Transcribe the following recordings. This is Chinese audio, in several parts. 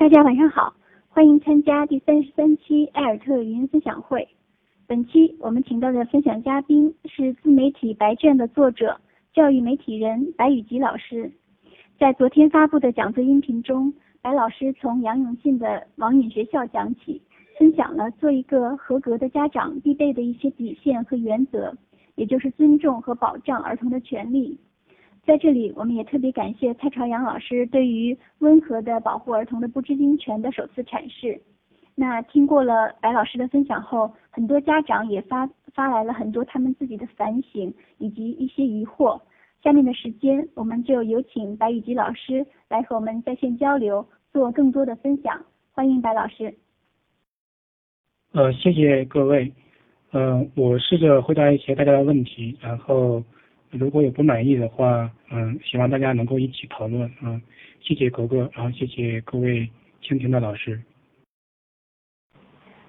大家晚上好，欢迎参加第三十三期艾尔特语音分享会。本期我们请到的分享嘉宾是自媒体白卷的作者、教育媒体人白宇吉老师。在昨天发布的讲座音频中，白老师从杨永信的网瘾学校讲起，分享了做一个合格的家长必备的一些底线和原则，也就是尊重和保障儿童的权利。在这里，我们也特别感谢蔡朝阳老师对于温和的保护儿童的不知情权的首次阐释。那听过了白老师的分享后，很多家长也发发来了很多他们自己的反省以及一些疑惑。下面的时间，我们就有请白宇吉老师来和我们在线交流，做更多的分享。欢迎白老师。呃，谢谢各位。呃，我试着回答一些大家的问题，然后。如果有不满意的话，嗯，希望大家能够一起讨论，嗯，谢谢格格，然后谢谢各位倾听的老师。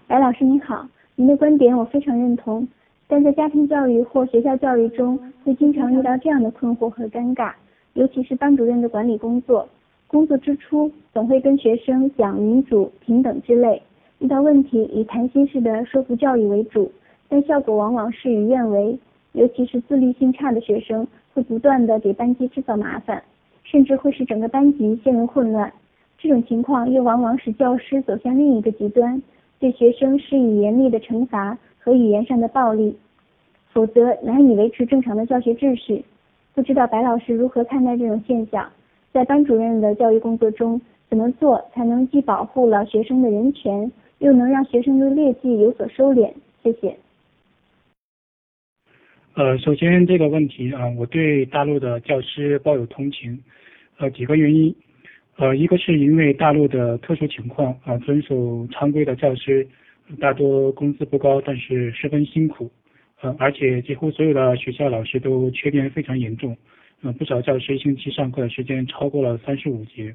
白老师您好，您的观点我非常认同，但在家庭教育或学校教育中，会经常遇到这样的困惑和尴尬，尤其是班主任的管理工作，工作之初总会跟学生讲民主、平等之类，遇到问题以谈心式的说服教育为主，但效果往往事与愿违。尤其是自律性差的学生，会不断的给班级制造麻烦，甚至会使整个班级陷入混乱。这种情况又往往使教师走向另一个极端，对学生施以严厉的惩罚和语言上的暴力，否则难以维持正常的教学秩序。不知道白老师如何看待这种现象？在班主任的教育工作中，怎么做才能既保护了学生的人权，又能让学生的劣迹有所收敛？谢谢。呃，首先这个问题啊，我对大陆的教师抱有同情，呃，几个原因，呃，一个是因为大陆的特殊情况啊，遵守常规的教师大多工资不高，但是十分辛苦，呃，而且几乎所有的学校老师都缺编非常严重，呃，不少教师一星期上课的时间超过了三十五节，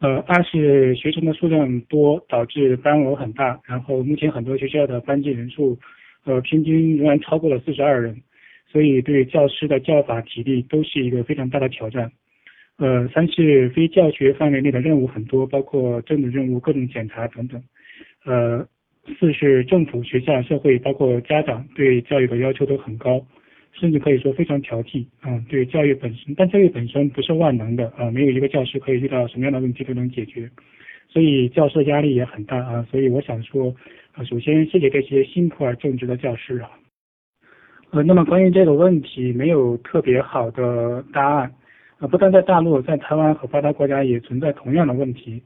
呃，二是学生的数量多，导致班额很大，然后目前很多学校的班级人数。呃，平均仍然超过了四十二人，所以对教师的教法体力都是一个非常大的挑战。呃，三是非教学范围内的任务很多，包括政治任务、各种检查等等。呃，四是政府、学校、社会，包括家长对教育的要求都很高，甚至可以说非常挑剔。啊，对教育本身，但教育本身不是万能的啊，没有一个教师可以遇到什么样的问题都能解决，所以教师的压力也很大啊。所以我想说。啊，首先谢谢这些辛苦而正直的教师啊。呃，那么关于这个问题，没有特别好的答案。呃，不但在大陆，在台湾和发达国家也存在同样的问题。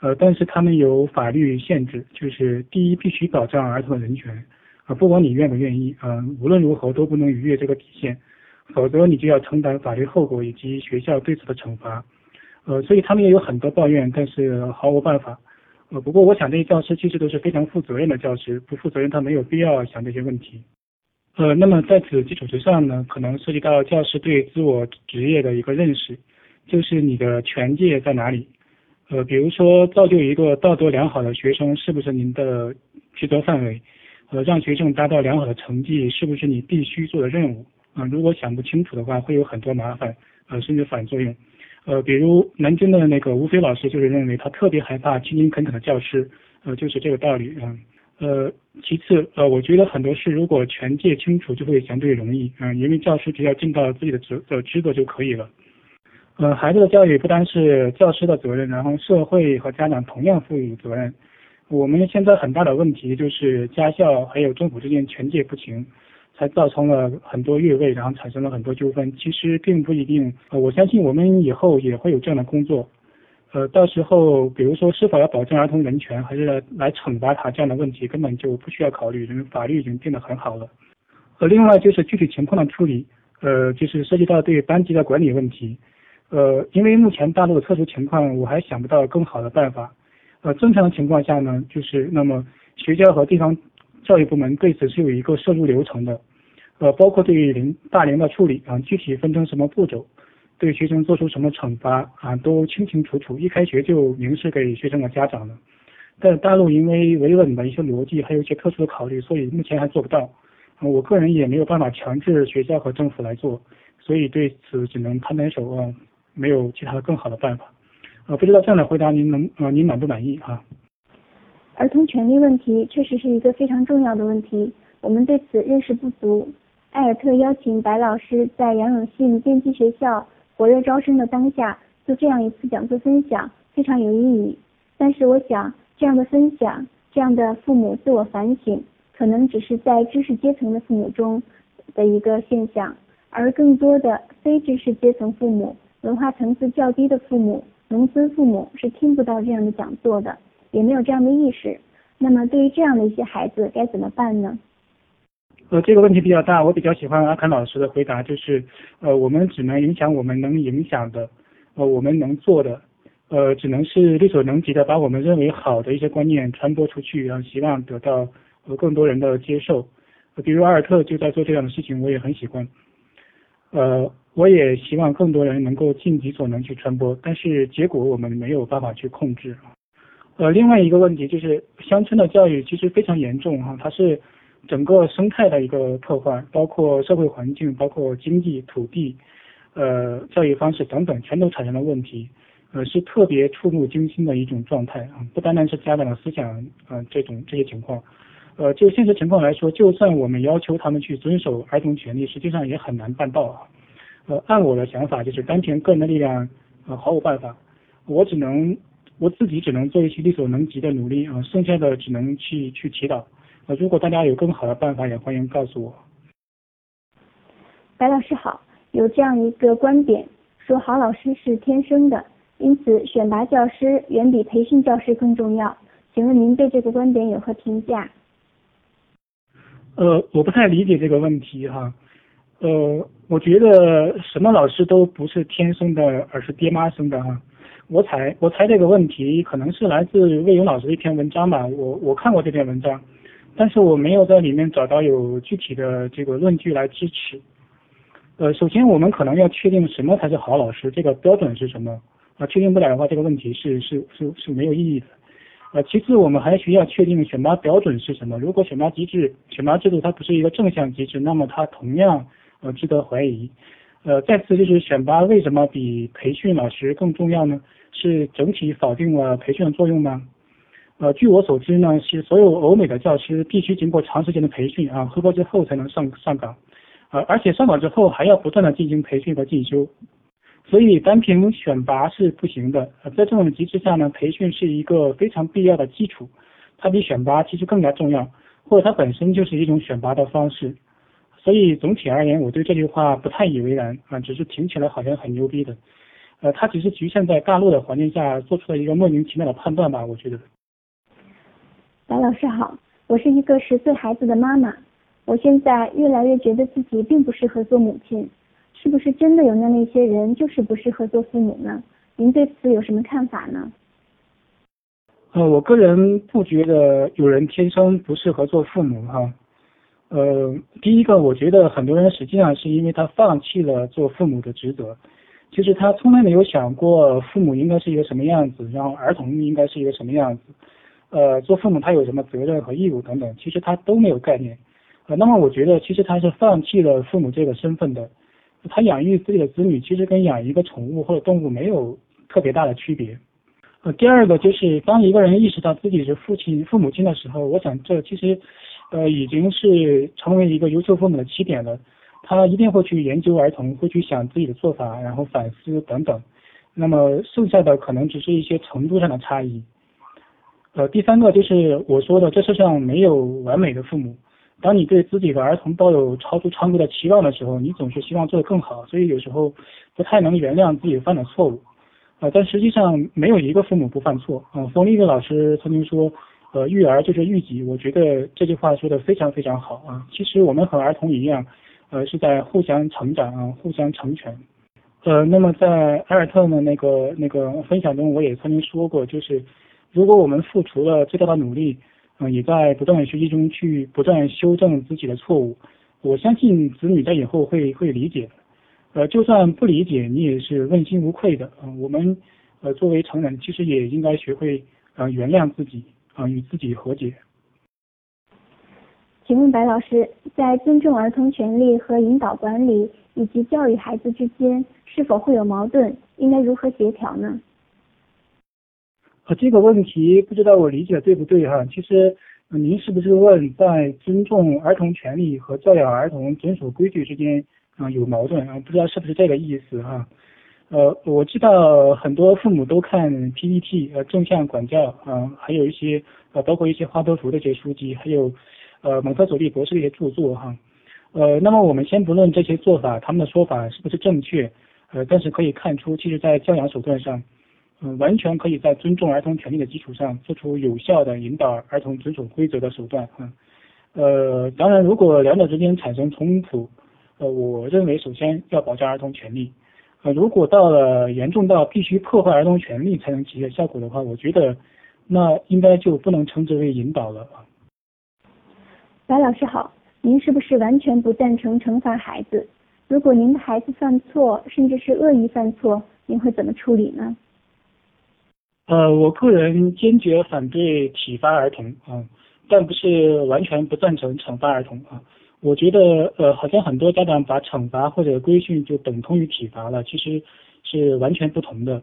呃，但是他们有法律限制，就是第一，必须保障儿童的人权，啊，不管你愿不愿意，啊，无论如何都不能逾越这个底线，否则你就要承担法律后果以及学校对此的惩罚。呃，所以他们也有很多抱怨，但是毫无办法。呃，不过我想这些教师其实都是非常负责任的教师，不负责任他没有必要想这些问题。呃，那么在此基础之上呢，可能涉及到教师对自我职业的一个认识，就是你的权界在哪里？呃，比如说造就一个道德良好的学生是不是您的职责范围？呃，让学生达到良好的成绩是不是你必须做的任务？啊，如果想不清楚的话，会有很多麻烦，呃，甚至反作用。呃，比如南京的那个吴飞老师就是认为他特别害怕勤勤恳恳的教师，呃，就是这个道理啊。呃，其次，呃，我觉得很多事如果全界清楚就会相对容易，嗯，因为教师只要尽到自己的职的职责就可以了。呃，孩子的教育不单是教师的责任，然后社会和家长同样负有责任。我们现在很大的问题就是家校还有政府之间权界不清。才造成了很多越位，然后产生了很多纠纷。其实并不一定，呃，我相信我们以后也会有这样的工作，呃，到时候比如说是否要保证儿童人权，还是来惩罚他这样的问题，根本就不需要考虑，因为法律已经定得很好了。呃，另外就是具体情况的处理，呃，就是涉及到对班级的管理问题，呃，因为目前大陆的特殊情况，我还想不到更好的办法。呃，正常的情况下呢，就是那么学校和地方。教育部门对此是有一个摄入流程的，呃，包括对于零大龄的处理啊，具体分成什么步骤，对学生做出什么惩罚啊，都清清楚楚，一开学就明示给学生和家长了。但大陆因为维稳的一些逻辑，还有一些特殊的考虑，所以目前还做不到。我个人也没有办法强制学校和政府来做，所以对此只能摊摊手啊，没有其他的更好的办法。呃，不知道这样的回答您能呃您满不满意啊？儿童权利问题确实是一个非常重要的问题，我们对此认识不足。艾尔特邀请白老师在杨永信电机学校火热招生的当下做这样一次讲座分享，非常有意义。但是我想，这样的分享，这样的父母自我反省，可能只是在知识阶层的父母中的一个现象，而更多的非知识阶层父母、文化层次较低的父母、农村父母是听不到这样的讲座的，也没有这样的意识。那么，对于这样的一些孩子，该怎么办呢？呃，这个问题比较大，我比较喜欢阿肯老师的回答，就是呃，我们只能影响我们能影响的，呃，我们能做的，呃，只能是力所能及的，把我们认为好的一些观念传播出去，然后希望得到呃更多人的接受。比如阿尔特就在做这样的事情，我也很喜欢。呃，我也希望更多人能够尽己所能去传播，但是结果我们没有办法去控制。呃，另外一个问题就是乡村的教育其实非常严重哈，它是。整个生态的一个破坏，包括社会环境、包括经济、土地、呃教育方式等等，全都产生了问题，呃是特别触目惊心的一种状态啊！不单单是家长的思想呃这种这些情况，呃就现实情况来说，就算我们要求他们去遵守儿童权利，实际上也很难办到啊！呃按我的想法，就是单凭个人的力量呃毫无办法，我只能我自己只能做一些力所能及的努力啊，剩下的只能去去祈祷。呃，如果大家有更好的办法，也欢迎告诉我。白老师好，有这样一个观点，说好老师是天生的，因此选拔教师远比培训教师更重要。请问您对这个观点有何评价？呃，我不太理解这个问题哈。呃，我觉得什么老师都不是天生的，而是爹妈生的哈。我猜，我猜这个问题可能是来自魏勇老师的一篇文章吧。我我看过这篇文章。但是我没有在里面找到有具体的这个论据来支持。呃，首先我们可能要确定什么才是好老师，这个标准是什么？啊，确定不了的话，这个问题是是是是没有意义的。呃，其次我们还需要确定选拔标准是什么。如果选拔机制、选拔制度它不是一个正向机制，那么它同样呃值得怀疑。呃，再次就是选拔为什么比培训老师更重要呢？是整体否定了培训的作用吗？呃，据我所知呢，是所有欧美的教师必须经过长时间的培训啊，合格之后才能上上岗，呃，而且上岗之后还要不断的进行培训和进修，所以单凭选拔是不行的。呃，在这种机制下呢，培训是一个非常必要的基础，它比选拔其实更加重要，或者它本身就是一种选拔的方式。所以总体而言，我对这句话不太以为然啊，只是听起来好像很牛逼的，呃，它只是局限在大陆的环境下做出了一个莫名其妙的判断吧，我觉得。白老师好，我是一个十岁孩子的妈妈，我现在越来越觉得自己并不适合做母亲，是不是真的有那么一些人就是不适合做父母呢？您对此有什么看法呢？呃，我个人不觉得有人天生不适合做父母哈，呃，第一个我觉得很多人实际上是因为他放弃了做父母的职责，其实他从来没有想过父母应该是一个什么样子，然后儿童应该是一个什么样子。呃，做父母他有什么责任和义务等等，其实他都没有概念。呃，那么我觉得其实他是放弃了父母这个身份的。他养育自己的子女，其实跟养一个宠物或者动物没有特别大的区别。呃，第二个就是当一个人意识到自己是父亲、父母亲的时候，我想这其实呃已经是成为一个优秀父母的起点了。他一定会去研究儿童，会去想自己的做法，然后反思等等。那么剩下的可能只是一些程度上的差异。呃，第三个就是我说的，这世上没有完美的父母。当你对自己的儿童抱有超出常规的期望的时候，你总是希望做得更好，所以有时候不太能原谅自己犯的错误。呃，但实际上没有一个父母不犯错。啊，冯立的老师曾经说，呃，育儿就是育己。我觉得这句话说的非常非常好啊。其实我们和儿童一样，呃，是在互相成长啊，互相成全。呃，那么在埃尔特的那个那个分享中，我也曾经说过，就是。如果我们付出了最大的努力，嗯，也在不断学习中去不断修正自己的错误，我相信子女在以后会会理解。呃，就算不理解，你也是问心无愧的。嗯，我们呃作为成人，其实也应该学会呃原谅自己，啊，与自己和解。请问白老师，在尊重儿童权利和引导管理以及教育孩子之间，是否会有矛盾？应该如何协调呢？啊，这个问题不知道我理解对不对哈？其实您是不是问在尊重儿童权利和教养儿童遵守规矩之间啊有矛盾啊？不知道是不是这个意思哈？呃，我知道很多父母都看 PPT 呃正向管教啊，还有一些呃包括一些华德福的一些书籍，还有呃蒙特梭利博士的一些著作哈。呃，那么我们先不论这些做法他们的说法是不是正确，呃，但是可以看出，其实在教养手段上。嗯，完全可以在尊重儿童权利的基础上，做出有效的引导儿童遵守规则的手段。嗯，呃，当然，如果两者之间产生冲突，呃，我认为首先要保障儿童权利。呃，如果到了严重到必须破坏儿童权利才能起到效果的话，我觉得那应该就不能称之为引导了。白老师好，您是不是完全不赞成惩罚孩子？如果您的孩子犯错，甚至是恶意犯错，您会怎么处理呢？呃，我个人坚决反对体罚儿童啊，但不是完全不赞成惩罚儿童啊。我觉得呃，好像很多家长把惩罚或者规训就等同于体罚了，其实是完全不同的。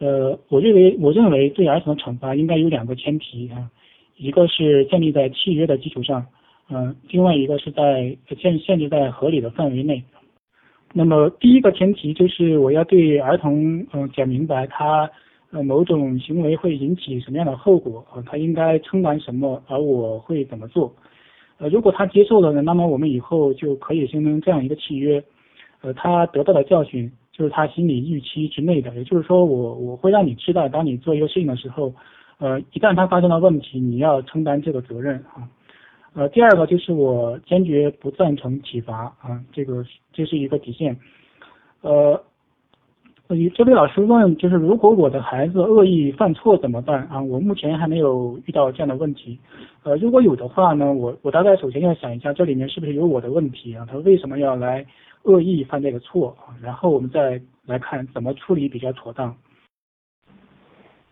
呃，我认为我认为对儿童的惩罚应该有两个前提啊，一个是建立在契约的基础上，嗯，另外一个是在限限制在合理的范围内。那么第一个前提就是我要对儿童嗯讲明白他。呃，某种行为会引起什么样的后果？呃，他应该承担什么？而我会怎么做？呃，如果他接受了呢，那么我们以后就可以形成这样一个契约。呃，他得到的教训就是他心理预期之内的，也就是说，我我会让你知道，当你做一个事情的时候，呃，一旦他发生了问题，你要承担这个责任啊。呃，第二个就是我坚决不赞成体罚啊，这个这是一个底线。呃。这位老师问，就是如果我的孩子恶意犯错怎么办啊？我目前还没有遇到这样的问题，呃，如果有的话呢，我我大概首先要想一下，这里面是不是有我的问题啊？他为什么要来恶意犯这个错啊？然后我们再来看怎么处理比较妥当。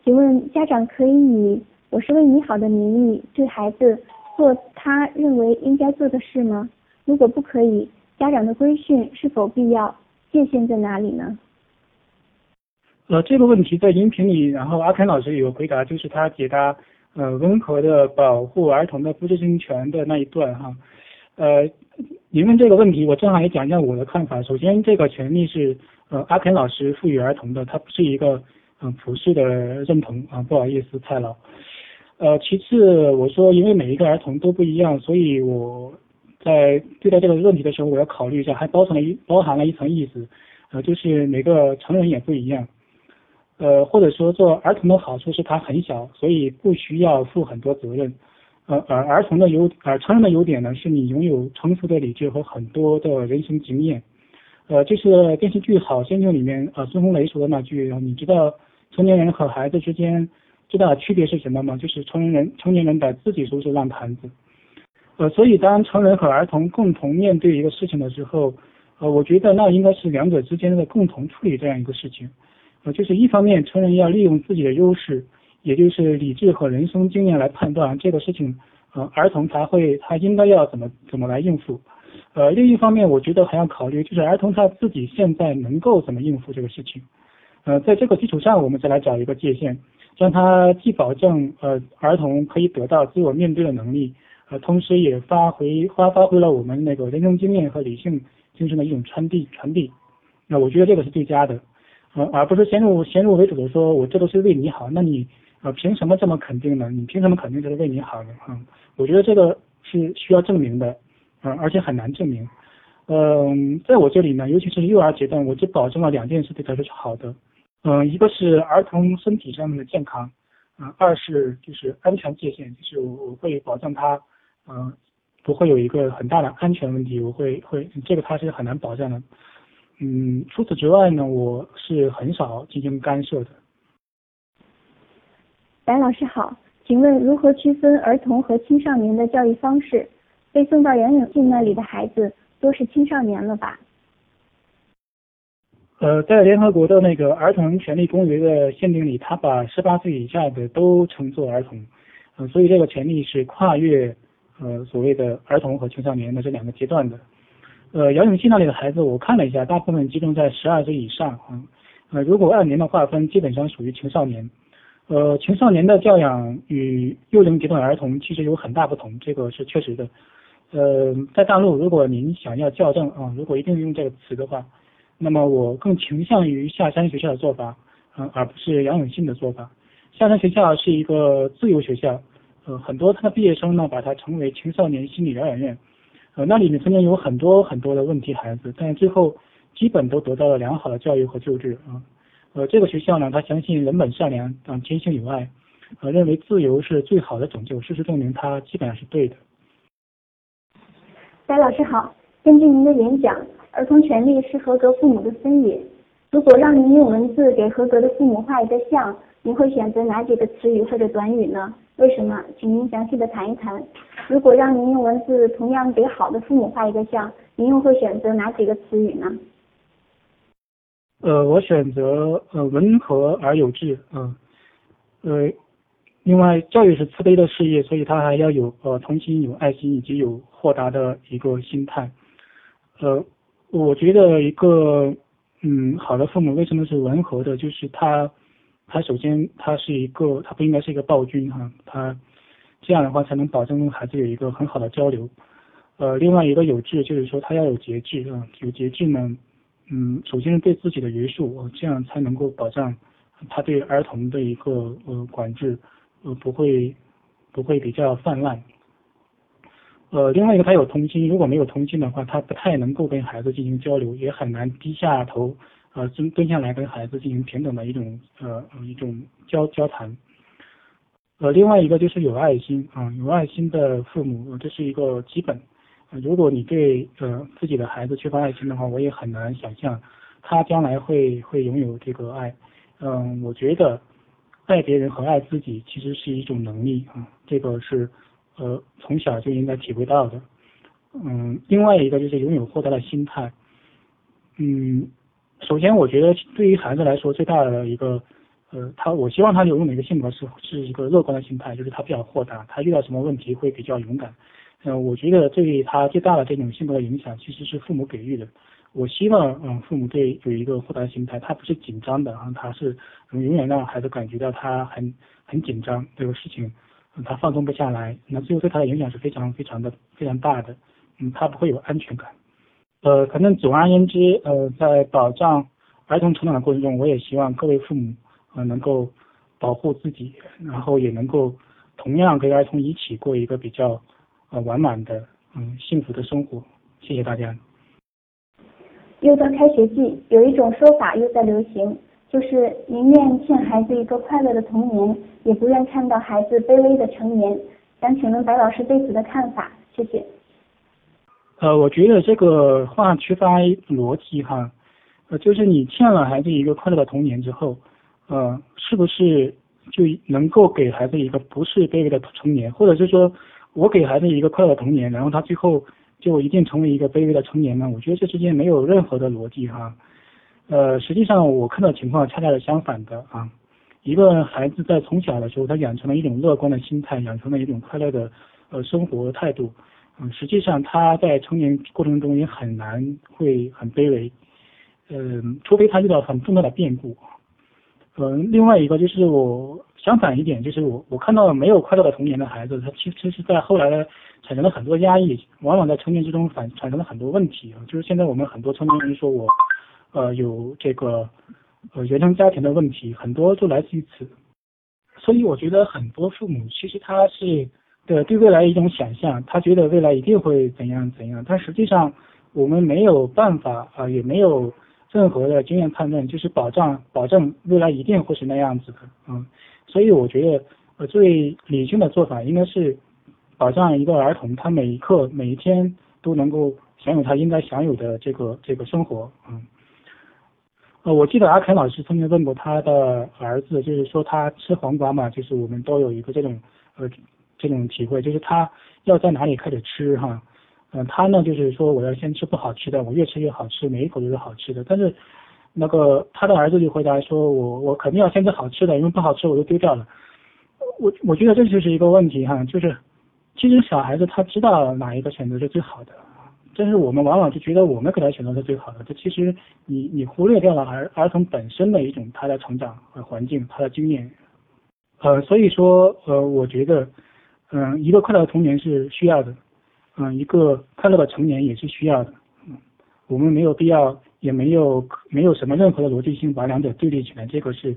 请问家长可以以我是为你好的名义对孩子做他认为应该做的事吗？如果不可以，家长的规训是否必要？界限在哪里呢？呃，这个问题在音频里，然后阿肯老师有回答，就是他解答呃温和的保护儿童的不知情权的那一段哈。呃，您问这个问题，我正好也讲一下我的看法。首先，这个权利是呃阿肯老师赋予儿童的，它不是一个嗯普世的认同啊，不好意思，蔡老。呃，其次我说，因为每一个儿童都不一样，所以我在对待这个问题的时候，我要考虑一下，还包含了一包含了一层意思，呃，就是每个成人也不一样。呃，或者说做儿童的好处是他很小，所以不需要负很多责任。呃，而儿童的优，而成人的优点呢，是你拥有成熟的理智和很多的人生经验。呃，就是电视剧《好先生》里面呃孙红雷说的那句，你知道成年人和孩子之间最大的区别是什么吗？就是成年人成年人把自己收拾烂摊子。呃，所以当成人和儿童共同面对一个事情的时候，呃，我觉得那应该是两者之间的共同处理这样一个事情。呃，就是一方面，成人要利用自己的优势，也就是理智和人生经验来判断这个事情，呃，儿童才会他应该要怎么怎么来应付。呃，另一方面，我觉得还要考虑，就是儿童他自己现在能够怎么应付这个事情。呃，在这个基础上，我们再来找一个界限，让他既保证呃儿童可以得到自我面对的能力，呃，同时也发挥发发挥了我们那个人生经验和理性精神的一种传递传递。那我觉得这个是最佳的。呃，而不是先入先入为主的说，我这都是为你好，那你呃凭什么这么肯定呢？你凭什么肯定这是为你好的？嗯，我觉得这个是需要证明的，嗯，而且很难证明。嗯，在我这里呢，尤其是幼儿阶段，我只保证了两件事对他是好的，嗯，一个是儿童身体上面的健康，嗯，二是就是安全界限，就是我会保证他，嗯，不会有一个很大的安全问题，我会会这个他是很难保障的。嗯，除此之外呢，我是很少进行干涉的。白老师好，请问如何区分儿童和青少年的教育方式？被送到杨永信那里的孩子都是青少年了吧？呃，在联合国的那个儿童权利公约的限定里，他把十八岁以下的都称作儿童，呃，所以这个权利是跨越呃所谓的儿童和青少年的这两个阶段的。呃，杨永信那里的孩子，我看了一下，大部分集中在十二岁以上啊。呃，如果按年的划分，基本上属于青少年。呃，青少年的教养与幼龄阶段儿童其实有很大不同，这个是确实的。呃，在大陆，如果您想要校正啊，如果一定用这个词的话，那么我更倾向于下山学校的做法，嗯，而不是杨永信的做法。下山学校是一个自由学校，呃，很多他的毕业生呢，把它称为青少年心理疗养院，那里面曾经有很多很多的问题孩子，但是最后基本都得到了良好的教育和救治啊。呃，这个学校呢，他相信人本善良，啊，天性有爱，呃，认为自由是最好的拯救。事实证明，他基本上是对的。白老师好，根据您的演讲，儿童权利是合格父母的分野。如果让您用文字给合格的父母画一个像，您会选择哪几个词语或者短语呢？为什么？请您详细的谈一谈。如果让您用文字同样给好的父母画一个像，您又会选择哪几个词语呢？呃，我选择呃温和而有志，嗯，呃，另外教育是慈悲的事业，所以他还要有呃同心、有爱心以及有豁达的一个心态。呃，我觉得一个嗯好的父母为什么是温和的？就是他他首先他是一个他不应该是一个暴君哈，他这样的话才能保证跟孩子有一个很好的交流。呃，另外一个有志就是说他要有节制啊，有节制呢。嗯，首先是对自己的约束，这样才能够保障他对儿童的一个呃管制，呃不会不会比较泛滥。呃，另外一个他有童心，如果没有童心的话，他不太能够跟孩子进行交流，也很难低下头呃蹲蹲下来跟孩子进行平等的一种呃一种交交谈。呃，另外一个就是有爱心啊，有爱心的父母，这是一个基本。如果你对呃自己的孩子缺乏爱心的话，我也很难想象他将来会会拥有这个爱。嗯，我觉得爱别人和爱自己其实是一种能力啊，这个是呃从小就应该体会到的。嗯，另外一个就是拥有豁达的心态。嗯，首先我觉得对于孩子来说最大的一个呃他我希望他有用的一个性格是是一个乐观的心态，就是他比较豁达，他遇到什么问题会比较勇敢。嗯，我觉得对于他最大的这种性格的影响，其实是父母给予的。我希望，嗯，父母对有一个豁达的心态，他不是紧张的啊，他是永远让孩子感觉到他很很紧张，这个事情，他放松不下来，那最后对他的影响是非常非常的非常大的，嗯，他不会有安全感。呃，反正总而言之，呃，在保障儿童成长的过程中，我也希望各位父母，呃，能够保护自己，然后也能够同样跟儿童一起过一个比较。呃，完满的，嗯，幸福的生活。谢谢大家。又到开学季，有一种说法又在流行，就是宁愿欠孩子一个快乐的童年，也不愿看到孩子卑微的成年。想请问白老师对此的看法？谢谢。呃，我觉得这个话缺乏逻辑哈。呃，就是你欠了孩子一个快乐的童年之后，呃，是不是就能够给孩子一个不是卑微的成年，或者是说？我给孩子一个快乐的童年，然后他最后就一定成为一个卑微的成年呢？我觉得这之间没有任何的逻辑哈。呃，实际上我看到情况恰恰是相反的啊。一个孩子在从小的时候，他养成了一种乐观的心态，养成了一种快乐的呃生活态度。嗯，实际上他在成年过程中也很难会很卑微。嗯，除非他遇到很重大的变故。嗯，另外一个就是我相反一点，就是我我看到没有快乐的童年的孩子，他其实是在后来呢产生了很多压抑，往往在成年之中反产生了很多问题啊。就是现在我们很多成年人说我，呃，有这个呃原生家庭的问题，很多都来自于此。所以我觉得很多父母其实他是的对未来一种想象，他觉得未来一定会怎样怎样，但实际上我们没有办法啊，也没有。任何的经验判断就是保障保证未来一定会是那样子的，嗯，所以我觉得呃最理性的做法应该是保障一个儿童他每一刻每一天都能够享有他应该享有的这个这个生活，嗯，呃我记得阿凯老师曾经问过他的儿子，就是说他吃黄瓜嘛，就是我们都有一个这种呃这种体会，就是他要在哪里开始吃哈。嗯，他呢就是说我要先吃不好吃的，我越吃越好吃，每一口都是好吃的。但是，那个他的儿子就回答说，我我肯定要先吃好吃的，因为不好吃我就丢掉了。我我觉得这就是一个问题哈，就是其实小孩子他知道哪一个选择是最好的，但是我们往往就觉得我们给他选择是最好的，这其实你你忽略掉了儿儿童本身的一种他的成长和环境，他的经验。呃，所以说呃，我觉得，嗯，一个快乐的童年是需要的，嗯，一个快乐的成年也是需要的，嗯，我们没有必要，也没有没有什么任何的逻辑性把两者对立起来，这个是，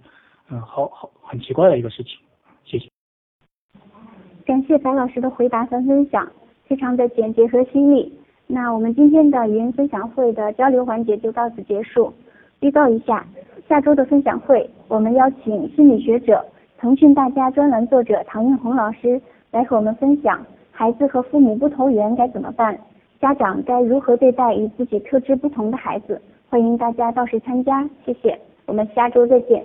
嗯，好好很奇怪的一个事情。谢谢。感谢白老师的回答和分享，非常的简洁和犀利。那我们今天的语音分享会的交流环节就到此结束。预告一下，下周的分享会，我们邀请心理学者、腾讯大家专栏作者唐映红老师来和我们分享孩子和父母不投缘该怎么办，家长该如何对待与自己特质不同的孩子。欢迎大家到时参加，谢谢。我们下周再见。